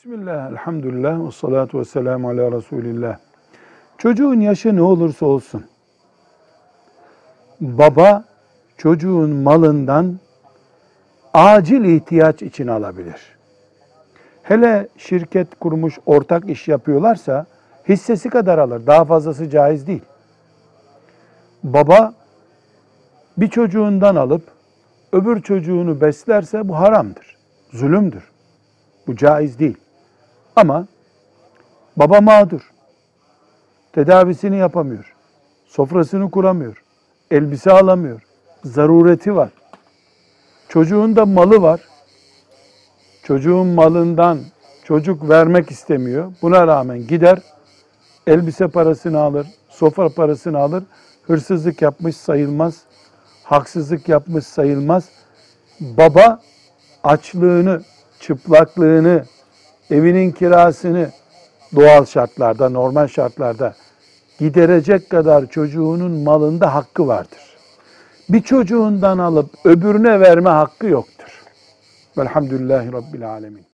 Bismillah, elhamdülillah, ve salatu ve selamu ala Resulillah. Çocuğun yaşı ne olursa olsun, baba çocuğun malından acil ihtiyaç için alabilir. Hele şirket kurmuş, ortak iş yapıyorlarsa hissesi kadar alır. Daha fazlası caiz değil. Baba bir çocuğundan alıp öbür çocuğunu beslerse bu haramdır. Zulümdür. Bu caiz değil. Ama baba mağdur. Tedavisini yapamıyor. Sofrasını kuramıyor. Elbise alamıyor. Zarureti var. Çocuğun da malı var. Çocuğun malından çocuk vermek istemiyor. Buna rağmen gider elbise parasını alır, sofra parasını alır. Hırsızlık yapmış sayılmaz. Haksızlık yapmış sayılmaz. Baba açlığını, çıplaklığını, evinin kirasını doğal şartlarda, normal şartlarda giderecek kadar çocuğunun malında hakkı vardır. Bir çocuğundan alıp öbürüne verme hakkı yoktur. Velhamdülillahi Rabbil Alemin.